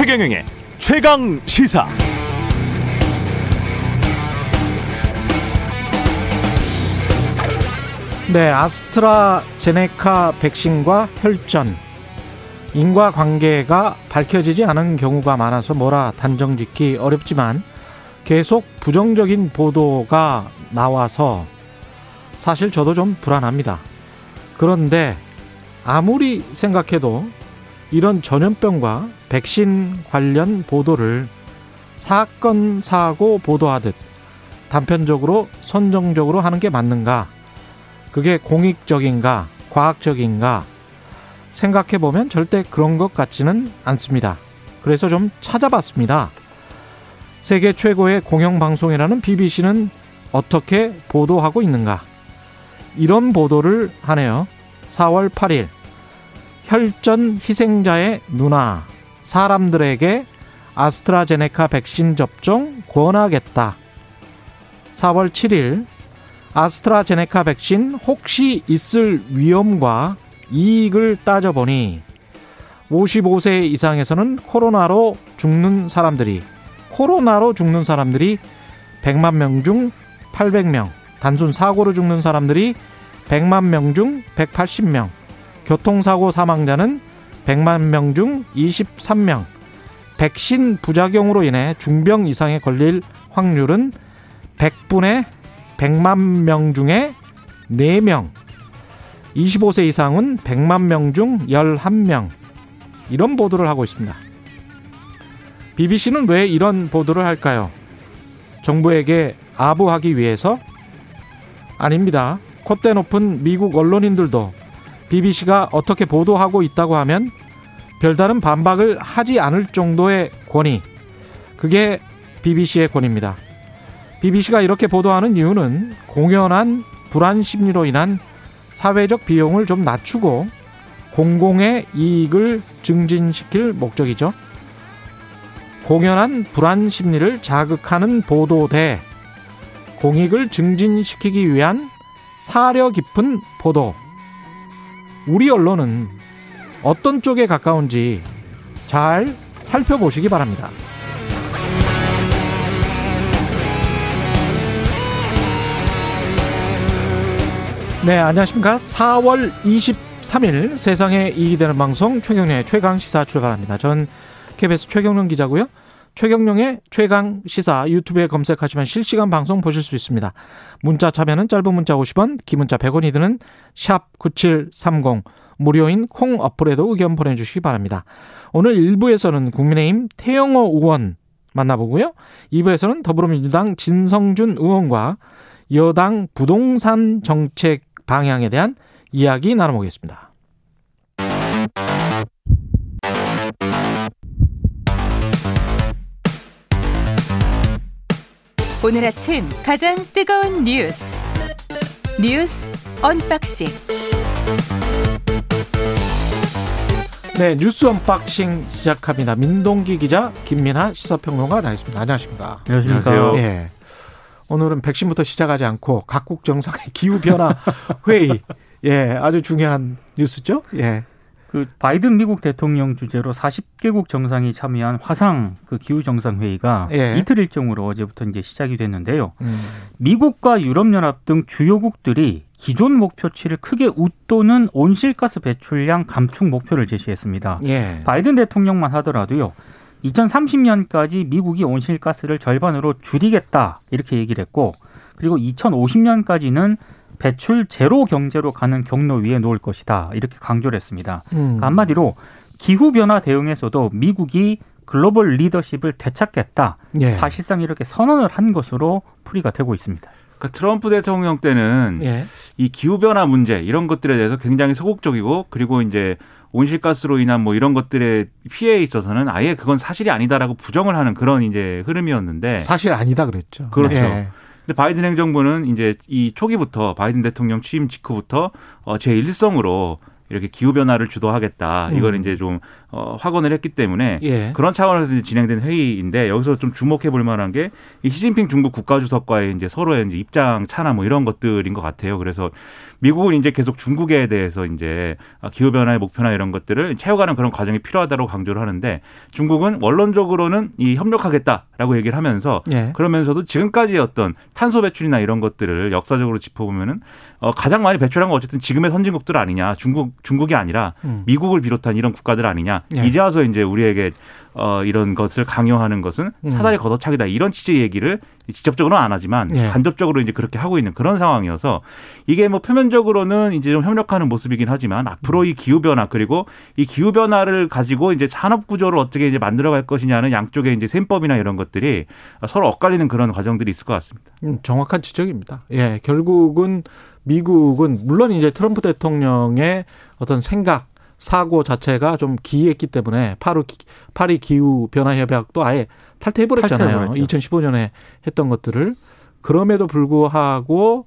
최경영의 최강 시사. 네, 아스트라제네카 백신과 혈전 인과 관계가 밝혀지지 않은 경우가 많아서 뭐라 단정짓기 어렵지만 계속 부정적인 보도가 나와서 사실 저도 좀 불안합니다. 그런데 아무리 생각해도 이런 전염병과 백신 관련 보도를 사건 사고 보도하듯 단편적으로 선정적으로 하는 게 맞는가? 그게 공익적인가, 과학적인가 생각해 보면 절대 그런 것 같지는 않습니다. 그래서 좀 찾아봤습니다. 세계 최고의 공영방송이라는 BBC는 어떻게 보도하고 있는가? 이런 보도를 하네요. 4월 8일 혈전 희생자의 누나 사람들에게 아스트라제네카 백신 접종 권하겠다. 4월 7일 아스트라제네카 백신 혹시 있을 위험과 이익을 따져보니 55세 이상에서는 코로나로 죽는 사람들이 코로나로 죽는 사람들이 100만 명 중 800명, 단순 사고로 죽는 사람들이 100만 명 중 180명, 교통사고 사망자는 100만 명 중 23명, 백신 부작용으로 인해 중병 이상에 걸릴 확률은 100분의 100만 명 중에 4명, 25세 이상은 100만 명 중 11명. 이런 보도를 하고 있습니다. BBC는 왜 이런 보도를 할까요? 정부에게 아부하기 위해서? 아닙니다. 콧대 높은 미국 언론인들도 BBC가 어떻게 보도하고 있다고 하면 별다른 반박을 하지 않을 정도의 권위. 그게 BBC의 권위입니다. BBC가 이렇게 보도하는 이유는 공연한 불안 심리로 인한 사회적 비용을 좀 낮추고 공공의 이익을 증진시킬 목적이죠. 공연한 불안 심리를 자극하는 보도 대 공익을 증진시키기 위한 사려 깊은 보도. 우리 언론은 어떤 쪽에 가까운지 잘 살펴보시기 바랍니다. 네, 안녕하십니까. 4월 23일 세상에 이익이 되는 방송 최경련의 최강 시사 출발합니다. 전 KBS 최경련 기자고요. 최경령의 최강 시사 유튜브에 검색하시면 실시간 방송 보실 수 있습니다. 문자 참여는 짧은 문자 50원, 긴 문자 100원이 드는 샵 9730 무료인 콩 어플에도 의견 보내 주시기 바랍니다. 오늘 1부에서는 국민의힘 태영호 의원 만나보고요. 2부에서는 더불어민주당 진성준 의원과 여당 부동산 정책 방향에 대한 이야기 나눠보겠습니다. 오늘 아침 가장 뜨거운 뉴스 뉴스 언박싱 네 뉴스 언박싱 시작합니다. 민동기 기자 김민아 시사평론가 나있습니다. 안녕하십니까? 안녕하십니까? 예. 오늘은 백신부터 시작하지 않고 각국 정상의 기후 변화 회의 예 아주 중요한 뉴스죠. 예. 그 바이든 미국 대통령 주재로 40개국 정상이 참여한 화상 그 기후 정상 회의가 예. 이틀 일정으로 어제부터 이제 시작이 됐는데요. 음. 미국과 유럽 연합 등 주요국들이 기존 목표치를 크게 웃도는 온실가스 배출량 감축 목표를 제시했습니다. 예. 바이든 대통령만 하더라도요. 2030년까지 미국이 온실가스를 절반으로 줄이겠다 이렇게 얘기를 했고 그리고 2050년까지는 배출 제로 경제로 가는 경로 위에 놓을 것이다 이렇게 강조를 했습니다. 음. 그러니까 한마디로 기후 변화 대응에서도 미국이 글로벌 리더십을 되찾겠다. 예. 사실상 이렇게 선언을 한 것으로 풀이가 되고 있습니다. 그러니까 트럼프 대통령 때는 예. 이 기후 변화 문제 이런 것들에 대해서 굉장히 소극적이고 그리고 이제 온실가스로 인한 뭐 이런 것들의 피해에 있어서는 아예 그건 사실이 아니다라고 부정을 하는 그런 이제 흐름이었는데 사실 아니다 그랬죠. 그렇죠. 예. 근데 바이든 행정부는 이제 이 초기부터 바이든 대통령 취임 직후부터 어, 제1성으로 이렇게 기후 변화를 주도하겠다. 음. 이걸 이제 좀 어, 확언을 했기 때문에 예. 그런 차원에서 진행된 회의인데 여기서 좀 주목해 볼 만한 게이 시진핑 중국 국가주석과의 이제 서로의 이제 입장 차나 뭐 이런 것들인 것 같아요. 그래서 미국은 이제 계속 중국에 대해서 이제 기후 변화의 목표나 이런 것들을 채워가는 그런 과정이 필요하다고 강조를 하는데 중국은 원론적으로는 이 협력하겠다라고 얘기를 하면서 예. 그러면서도 지금까지 어떤 탄소 배출이나 이런 것들을 역사적으로 짚어보면은 어, 가장 많이 배출한 건 어쨌든 지금의 선진국들 아니냐 중국 중국이 아니라 음. 미국을 비롯한 이런 국가들 아니냐 예. 이제 와서 이제 우리에게 어, 이런 것을 강요하는 것은 음. 사다리 걷어차기다 이런 취지의 얘기를 직접적으로는 안 하지만 예. 간접적으로 이제 그렇게 하고 있는 그런 상황이어서 이게 뭐 표면적으로는 이제 좀 협력하는 모습이긴 하지만 앞으로 이 기후 변화 그리고 이 기후 변화를 가지고 이제 산업 구조를 어떻게 이제 만들어갈 것이냐는 양쪽의 이제 셈법이나 이런 것들이 서로 엇갈리는 그런 과정들이 있을 것 같습니다. 음, 정확한 지적입니다. 예, 결국은 미국은 물론 이제 트럼프 대통령의 어떤 생각 사고 자체가 좀 기했기 때문에 파리, 파리 기후 변화 협약도 아예 탈퇴해 버렸잖아요. 2015년에 했던 것들을 그럼에도 불구하고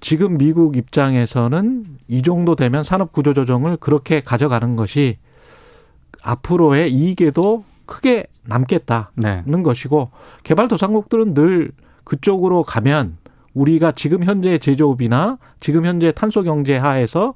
지금 미국 입장에서는 이 정도 되면 산업 구조 조정을 그렇게 가져가는 것이 앞으로의 이익에도 크게 남겠다는 네. 것이고 개발도상국들은 늘 그쪽으로 가면 우리가 지금 현재 제조업이나 지금 현재 탄소 경제 하에서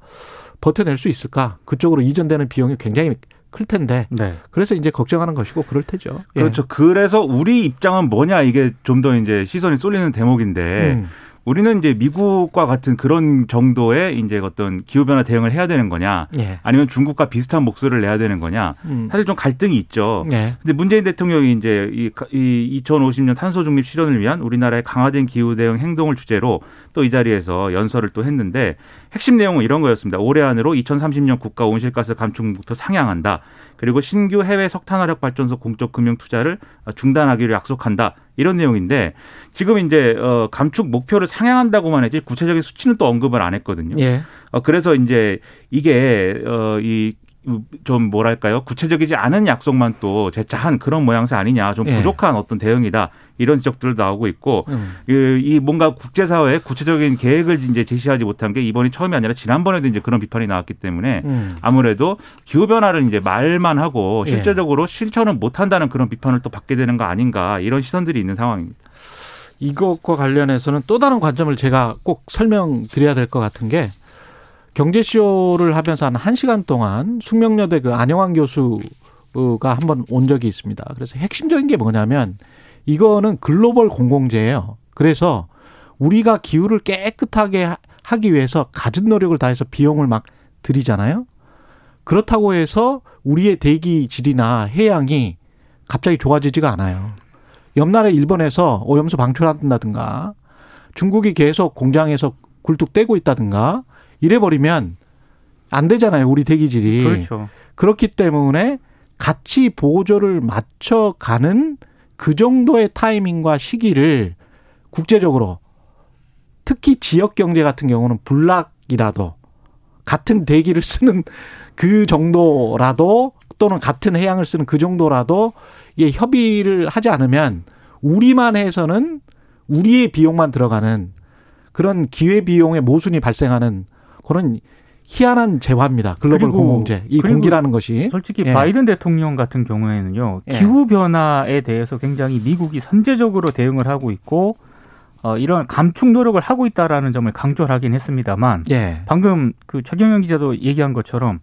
버텨낼 수 있을까? 그쪽으로 이전되는 비용이 굉장히 클 텐데. 네. 그래서 이제 걱정하는 것이고 그럴 테죠. 예. 그렇죠. 예. 그래서 우리 입장은 뭐냐 이게 좀 더 이제 시선이 쏠리는 대목인데 음. 우리는 이제 미국과 같은 그런 정도의 이제 어떤 기후변화 대응을 해야 되는 거냐 예. 아니면 중국과 비슷한 목소리를 내야 되는 거냐 음. 사실 좀 갈등이 있죠. 예. 근데 문재인 대통령이 이제 이, 이 2050년 탄소 중립 실현을 위한 우리나라의 강화된 기후 대응 행동을 주제로 또 이 자리에서 연설을 또 했는데 핵심 내용은 이런 거였습니다. 올해 안으로 2030년 국가 온실가스 감축 목표 상향한다. 그리고 신규 해외 석탄화력 발전소 공적 금융 투자를 중단하기로 약속한다. 이런 내용인데 지금 이제 어 감축 목표를 상향한다고만 했지 구체적인 수치는 또 언급을 안 했거든요. 예. 어 그래서 이제 이게 어이 좀 뭐랄까요 구체적이지 않은 약속만 또 재차한 그런 모양새 아니냐 좀 예. 부족한 예. 어떤 대응이다 이런 지적들 나오고 있고 음. 이 뭔가 국제사회에 구체적인 계획을 이제 제시하지 못한 게 이번이 처음이 아니라 지난번에도 이제 그런 비판이 나왔기 때문에 음. 아무래도 기후 변화를 이제 말만 하고 예. 실제적으로 예. 실천을 못한다는 그런 비판을 또 받게 되는 거 아닌가 이런 시선들이 있는 상황입니다. 이것과 관련해서는 또 다른 관점을 제가 꼭 설명드려야 될 것 같은 게 경제쇼를 하면서 한 1시간 동안 숙명여대 그 안영환 교수가 한번 온 적이 있습니다. 그래서 핵심적인 게 뭐냐면 이거는 글로벌 공공재예요. 그래서 우리가 기후를 깨끗하게 하기 위해서 가진 노력을 다해서 비용을 막 들이잖아요. 그렇다고 해서 우리의 대기 질이나 해양이 갑자기 좋아지지가 않아요. 옆나라 일본에서 오염수 방출한다든가 중국이 계속 공장에서 굴뚝 떼고 있다든가 이래버리면 안 되잖아요. 우리 대기질이. 그렇죠. 그렇기 때문에 같이 보조를 맞춰가는 그 정도의 타이밍과 시기를 국제적으로 특히 지역 경제 같은 경우는 불락이라도 같은 대기를 쓰는 그 정도라도 또는 같은 해양을 쓰는 그 정도라도 이게 협의를 하지 않으면 우리만 해서는 우리의 비용만 들어가는 그런 기회 비용의 모순이 발생하는 그런 희한한 재화입니다. 글로벌 공공재. 이 공기라는 것이. 솔직히 예. 바이든 대통령 같은 경우에는요. 예. 기후 변화에 대해서 굉장히 미국이 선제적으로 대응을 하고 있고 어, 이런 감축 노력을 하고 있다라는 점을 강조를 하긴 했습니다만 예. 방금 그 최경영 기자도 얘기한 것처럼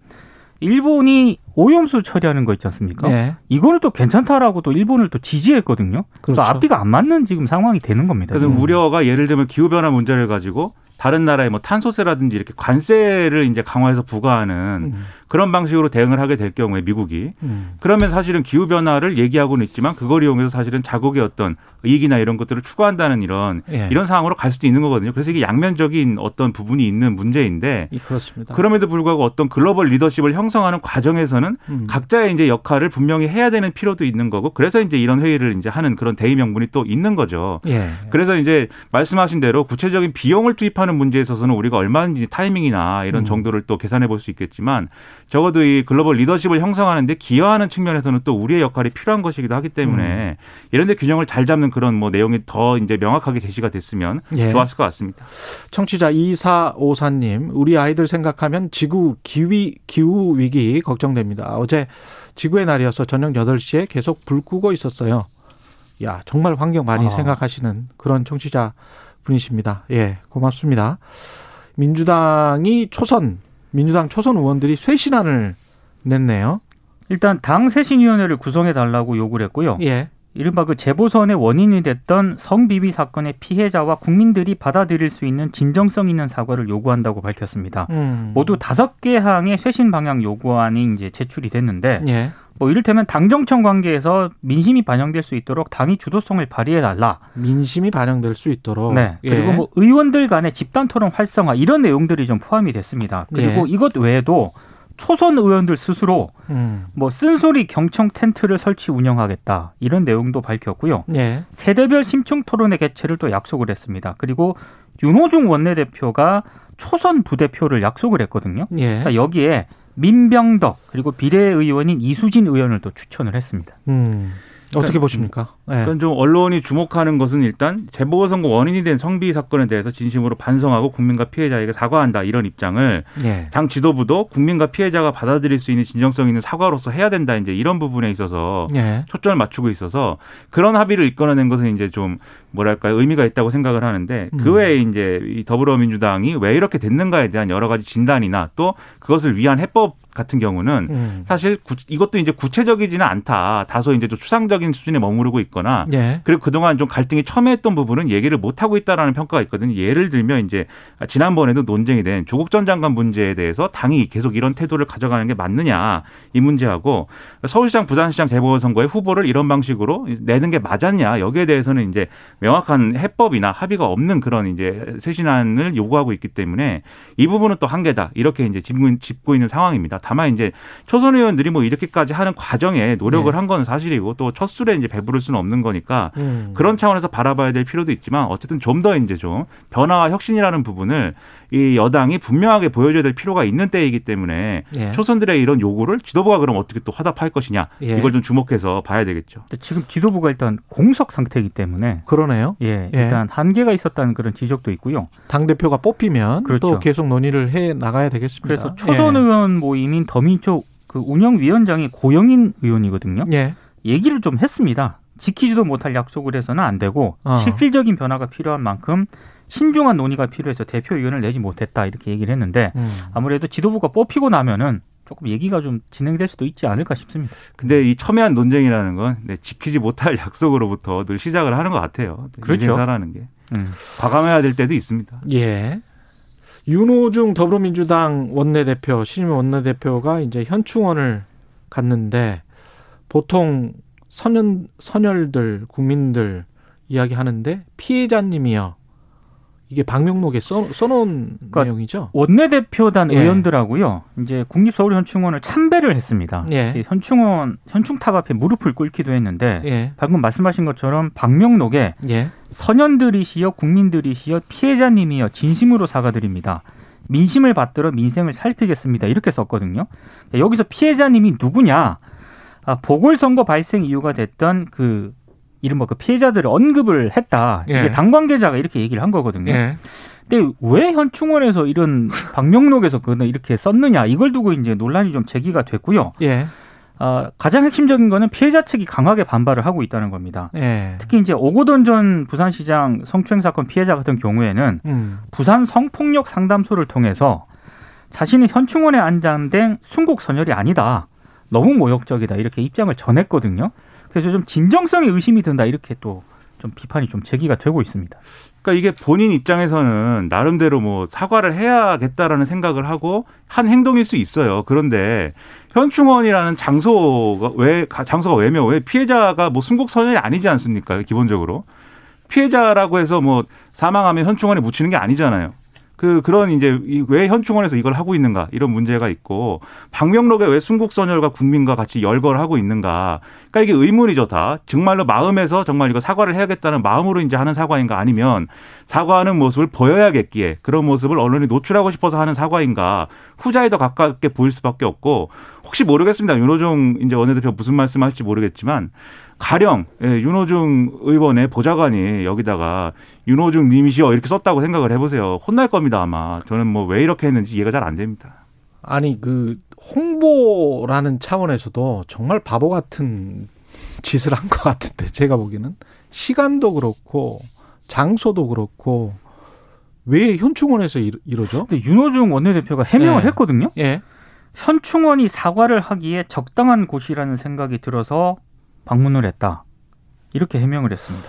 일본이 오염수 처리하는 거 있지 않습니까? 예. 이거는 또 괜찮다라고 또 일본을 또 지지했거든요. 그래서 그렇죠. 앞뒤가 안 맞는 지금 상황이 되는 겁니다. 그래서 우려가 예를 들면 기후 변화 문제를 가지고 다른 나라의 뭐 탄소세라든지 이렇게 관세를 이제 강화해서 부과하는 음. 그런 방식으로 대응을 하게 될 경우에 미국이 음. 그러면 사실은 기후 변화를 얘기하고는 있지만 그걸 이용해서 사실은 자국의 어떤 이익이나 이런 것들을 추구한다는 이런 예. 이런 상황으로 갈 수도 있는 거거든요. 그래서 이게 양면적인 어떤 부분이 있는 문제인데 그렇습니다. 그럼에도 불구하고 어떤 글로벌 리더십을 형성하는 과정에서는 음. 각자의 이제 역할을 분명히 해야 되는 필요도 있는 거고 그래서 이제 이런 회의를 이제 하는 그런 대의 명분이 또 있는 거죠. 예. 그래서 이제 말씀하신 대로 구체적인 비용을 투입하는 문제에 있어서는 우리가 얼마든지 타이밍이나 이런 음. 정도를 또 계산해 볼 수 있겠지만 적어도 이 글로벌 리더십을 형성하는데 기여하는 측면에서는 또 우리의 역할이 필요한 것이기도 하기 때문에 음. 이런 데 균형을 잘 잡는 그런 뭐 내용이 더 이제 명확하게 제시가 됐으면 예. 좋았을 것 같습니다. 청취자 2454님, 우리 아이들 생각하면 지구 기위 기후 위기 걱정됩니다. 어제 지구의 날이어서 저녁 8시에 계속 불 끄고 있었어요. 야, 정말 환경 많이 아. 생각하시는 그런 청취자 분이십니다. 예, 고맙습니다. 민주당이 초선, 민주당 초선 의원들이 쇄신안을 냈네요. 일단 당 쇄신위원회를 구성해 달라고 요구를 했고요. 예. 이른바 그 재보선의 원인이 됐던 성비비 사건의 피해자와 국민들이 받아들일 수 있는 진정성 있는 사과를 요구한다고 밝혔습니다. 음. 모두 다섯 개 항의 쇄신 방향 요구안이 이제 제출이 됐는데 예. 뭐 이를테면 당정청 관계에서 민심이 반영될 수 있도록 당이 주도성을 발휘해 달라. 민심이 반영될 수 있도록. 네. 예. 그리고 뭐 의원들 간의 집단 토론 활성화 이런 내용들이 좀 포함이 됐습니다. 그리고 예. 이것 외에도 초선 의원들 스스로 음. 뭐 쓴소리 경청 텐트를 설치 운영하겠다 이런 내용도 밝혔고요. 예. 세대별 심층 토론의 개최를 또 약속을 했습니다. 그리고 윤호중 원내대표가 초선 부대표를 약속을 했거든요. 예. 그러니까 여기에 민병덕 그리고 비례 의원인 이수진 의원을 또 추천을 했습니다. 음. 어떻게 보십니까? 네. 그건 좀 언론이 주목하는 것은 일단 재보궐선거 원인이 된 성비 사건에 대해서 진심으로 반성하고 국민과 피해자에게 사과한다 이런 입장을 네. 당 지도부도 국민과 피해자가 받아들일 수 있는 진정성 있는 사과로서 해야 된다 이제 이런 부분에 있어서 네. 초점을 맞추고 있어서 그런 합의를 이끌어낸 것은 이제 좀 뭐랄까 의미가 있다고 생각을 하는데 그 음. 외에 이제 이 더불어민주당이 왜 이렇게 됐는가에 대한 여러 가지 진단이나 또 그것을 위한 해법 같은 경우는 음. 사실 구, 이것도 이제 구체적이지는 않다. 다소 이제 좀 추상적인 수준에 머무르고 있거나 예. 그리고 그동안 좀 갈등이 첨예했던 부분은 얘기를 못 하고 있다라는 평가가 있거든요. 예를 들면 이제 지난번에도 논쟁이 된 조국 전 장관 문제에 대해서 당이 계속 이런 태도를 가져가는 게 맞느냐 이 문제하고 서울시장 부산시장 재보궐선거의 후보를 이런 방식으로 내는 게 맞았냐 여기에 대해서는 이제 명확한 해법이나 합의가 없는 그런 이제 쇄신안을 요구하고 있기 때문에 이 부분은 또 한계다 이렇게 이제 짚고 있는 상황입니다. 다만 이제 초선 의원들이 뭐 이렇게까지 하는 과정에 노력을 네. 한건 사실이고 또 첫 술에 이제 배부를 수는 없는 거니까 음. 그런 차원에서 바라봐야 될 필요도 있지만 어쨌든 좀 더 이제 좀 변화와 혁신이라는 부분을 이 여당이 분명하게 보여줘야 될 필요가 있는 때이기 때문에 예. 초선들의 이런 요구를 지도부가 그럼 어떻게 또 화답할 것이냐 예. 이걸 좀 주목해서 봐야 되겠죠. 지금 지도부가 일단 공석 상태이기 때문에 그러네요. 예, 예. 일단 한계가 있었다는 그런 지적도 있고요. 당 대표가 뽑히면 그렇죠. 또 계속 논의를 해 나가야 되겠습니다. 그래서 초선 예. 의원 모임 인 더민쪽 그 운영위원장이 고영인 의원이거든요. 예. 얘기를 좀 했습니다. 지키지도 못할 약속을 해서는 안 되고 어. 실질적인 변화가 필요한 만큼 신중한 논의가 필요해서 대표 의견을 내지 못했다 이렇게 얘기를 했는데 음. 아무래도 지도부가 뽑히고 나면은 조금 얘기가 좀 진행될 수도 있지 않을까 싶습니다. 근데 이 첨예한 논쟁이라는 건 네, 지키지 못할 약속으로부터 늘 시작을 하는 것 같아요. 그렇죠. 사라는 게 음. 과감해야 될 때도 있습니다. 예. 윤호중 더불어민주당 원내대표 신임 원내대표가 이제 현충원을 갔는데 보통 선연 선열들 국민들 이야기하는데 피해자님이요. 이게 방명록에 써, 써놓은 그러니까 내용이죠. 원내대표단 예. 의원들하고요. 이제 국립서울현충원을 참배를 했습니다. 예. 현충원 현충탑 앞에 무릎을 꿇기도 했는데 예. 방금 말씀하신 것처럼 방명록에 예. 선현들이시여 국민들이시여 피해자님이여 진심으로 사과드립니다. 민심을 받들어 민생을 살피겠습니다. 이렇게 썼거든요. 여기서 피해자님이 누구냐? 아, 보궐선거 발생 이유가 됐던 그 이른바 그 피해자들을 언급을 했다. 이게 예. 당 관계자가 이렇게 얘기를 한 거거든요. 예. 근데 왜 현충원에서 이런 방명록에서 그는 이렇게 썼느냐 이걸 두고 이제 논란이 좀 제기가 됐고요. 예. 어, 가장 핵심적인 거는 피해자 측이 강하게 반발을 하고 있다는 겁니다. 예. 특히 이제 오고돈 전 부산시장 성추행 사건 피해자 같은 경우에는 음. 부산 성폭력 상담소를 통해서 자신은 현충원에 안장된 순국 선열이 아니다. 너무 모욕적이다. 이렇게 입장을 전했거든요. 그래서 좀 진정성에 의심이 든다 이렇게 또 좀 비판이 좀 제기가 되고 있습니다. 그러니까 이게 본인 입장에서는 나름대로 뭐 사과를 해야겠다라는 생각을 하고 한 행동일 수 있어요. 그런데 현충원이라는 장소가 왜 장소가 왜며 왜 피해자가 뭐 순국선언이 아니지 않습니까? 기본적으로 피해자라고 해서 뭐 사망하면 현충원에 묻히는 게 아니잖아요. 그 그런 이제 왜 현충원에서 이걸 하고 있는가 이런 문제가 있고 방명록에 왜 순국선열과 국민과 같이 열거를 하고 있는가 그러니까 이게 의문이죠 다. 정말로 마음에서 정말 이거 사과를 해야겠다는 마음으로 이제 하는 사과인가 아니면 사과하는 모습을 보여야겠기에 그런 모습을 언론에 노출하고 싶어서 하는 사과인가 후자에 더 가깝게 보일 수밖에 없고 혹시 모르겠습니다. 윤호중 이제 원내대표 무슨 말씀하실지 모르겠지만 가령 예, 윤호중 의원의 보좌관이 여기다가 윤호중 님이시여 이렇게 썼다고 생각을 해보세요. 혼날 겁니다 아마. 저는 뭐 왜 이렇게 했는지 이해가 잘 안 됩니다. 아니 그 홍보라는 차원에서도 정말 바보 같은 짓을 한 것 같은데 제가 보기에는 시간도 그렇고 장소도 그렇고 왜 현충원에서 이러죠? 근데 윤호중 원내대표가 해명을 예. 했거든요. 예. 현충원이 사과를 하기에 적당한 곳이라는 생각이 들어서 방문을 했다. 이렇게 해명을 했습니다.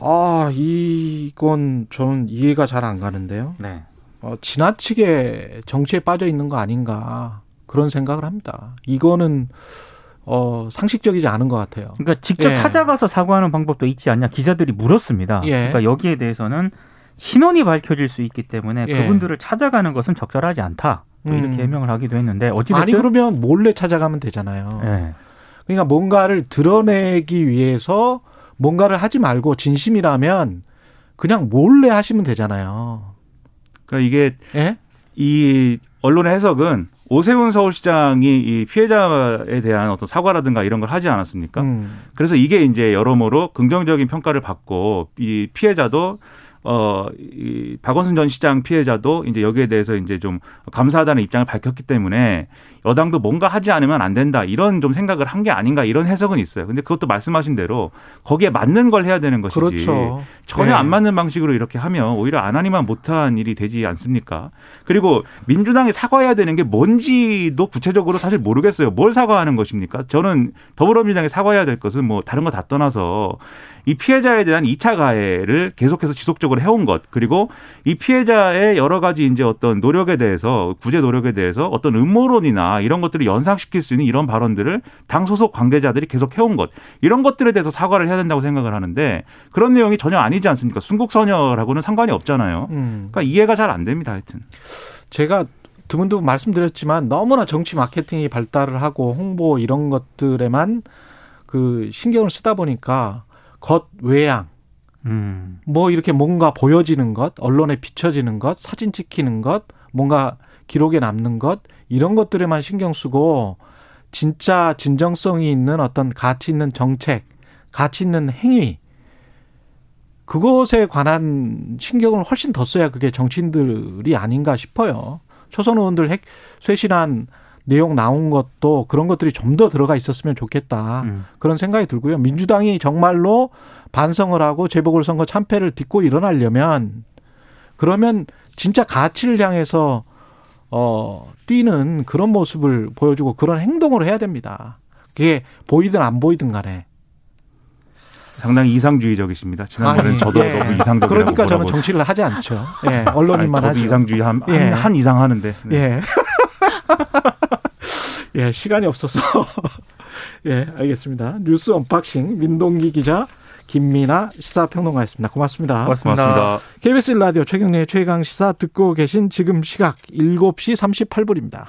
아, 이건 저는 이해가 잘 안 가는데요. 네. 어, 지나치게 정치에 빠져 있는 거 아닌가 그런 생각을 합니다. 이거는 어, 상식적이지 않은 것 같아요. 그러니까 직접 예. 찾아가서 사과하는 방법도 있지 않냐 기자들이 물었습니다. 예. 그러니까 여기에 대해서는 신원이 밝혀질 수 있기 때문에 예. 그분들을 찾아가는 것은 적절하지 않다. 또 이렇게 음. 해명을 하기도 했는데 어찌됐든 아니 그러면 몰래 찾아가면 되잖아요. 예. 그러니까 뭔가를 드러내기 위해서 뭔가를 하지 말고 진심이라면 그냥 몰래 하시면 되잖아요. 그러니까 이게 예? 이 언론의 해석은 오세훈 서울시장이 이 피해자에 대한 어떤 사과라든가 이런 걸 하지 않았습니까? 음. 그래서 이게 이제 여러모로 긍정적인 평가를 받고 이 피해자도 어, 이 박원순 전 시장 피해자도 이제 여기에 대해서 이제 좀 감사하다는 입장을 밝혔기 때문에 여당도 뭔가 하지 않으면 안 된다 이런 좀 생각을 한 게 아닌가 이런 해석은 있어요. 근데 그것도 말씀하신 대로 거기에 맞는 걸 해야 되는 것이지 그렇죠. 전혀 네. 안 맞는 방식으로 이렇게 하면 오히려 안 하니만 못한 일이 되지 않습니까? 그리고 민주당이 사과해야 되는 게 뭔지도 구체적으로 사실 모르겠어요. 뭘 사과하는 것입니까? 저는 더불어민주당이 사과해야 될 것은 뭐 다른 거 다 떠나서 이 피해자에 대한 2차 가해를 계속해서 지속적으로 해온 것 그리고 이 피해자의 여러 가지 이제 어떤 노력에 대해서 구제 노력에 대해서 어떤 음모론이나 이런 것들을 연상시킬 수 있는 이런 발언들을 당 소속 관계자들이 계속 해온 것 이런 것들에 대해서 사과를 해야 된다고 생각을 하는데 그런 내용이 전혀 아니지 않습니까? 순국선열하고는 상관이 없잖아요. 음. 그러니까 이해가 잘 안 됩니다. 하여튼 제가 드문드문 말씀드렸지만 너무나 정치 마케팅이 발달을 하고 홍보 이런 것들에만 그 신경을 쓰다 보니까 겉 외양 음. 뭐 이렇게 뭔가 보여지는 것, 언론에 비춰지는 것, 사진 찍히는 것, 뭔가 기록에 남는 것 이런 것들에만 신경 쓰고 진짜 진정성이 있는 어떤 가치 있는 정책, 가치 있는 행위 그것에 관한 신경을 훨씬 더 써야 그게 정치인들이 아닌가 싶어요. 초선 의원들 핵 쇄신한 내용 나온 것도 그런 것들이 좀 더 들어가 있었으면 좋겠다. 음. 그런 생각이 들고요. 민주당이 정말로 반성을 하고 재보궐선거 참패를 딛고 일어나려면 그러면 진짜 가치를 향해서 어 뛰는 그런 모습을 보여주고 그런 행동을 해야 됩니다. 그게 보이든 안 보이든 간에. 상당히 이상주의적이십니다. 지난번에 저도 예. 너무 이상적이라고 그러니까 저는 정치를 하지 않죠. 예, 언론인만 아니, 하죠. 이상주의 한, 예. 한 이상 하는데. 네. 예. 예, 시간이 없어서. 예, 알겠습니다. 뉴스 언박싱 민동기 기자 김민아 시사평론가였습니다. 고맙습니다. 고맙습니다. 고맙습니다. KBS 라디오 최경련의 최강 시사 듣고 계신 지금 시각 7시 38분입니다.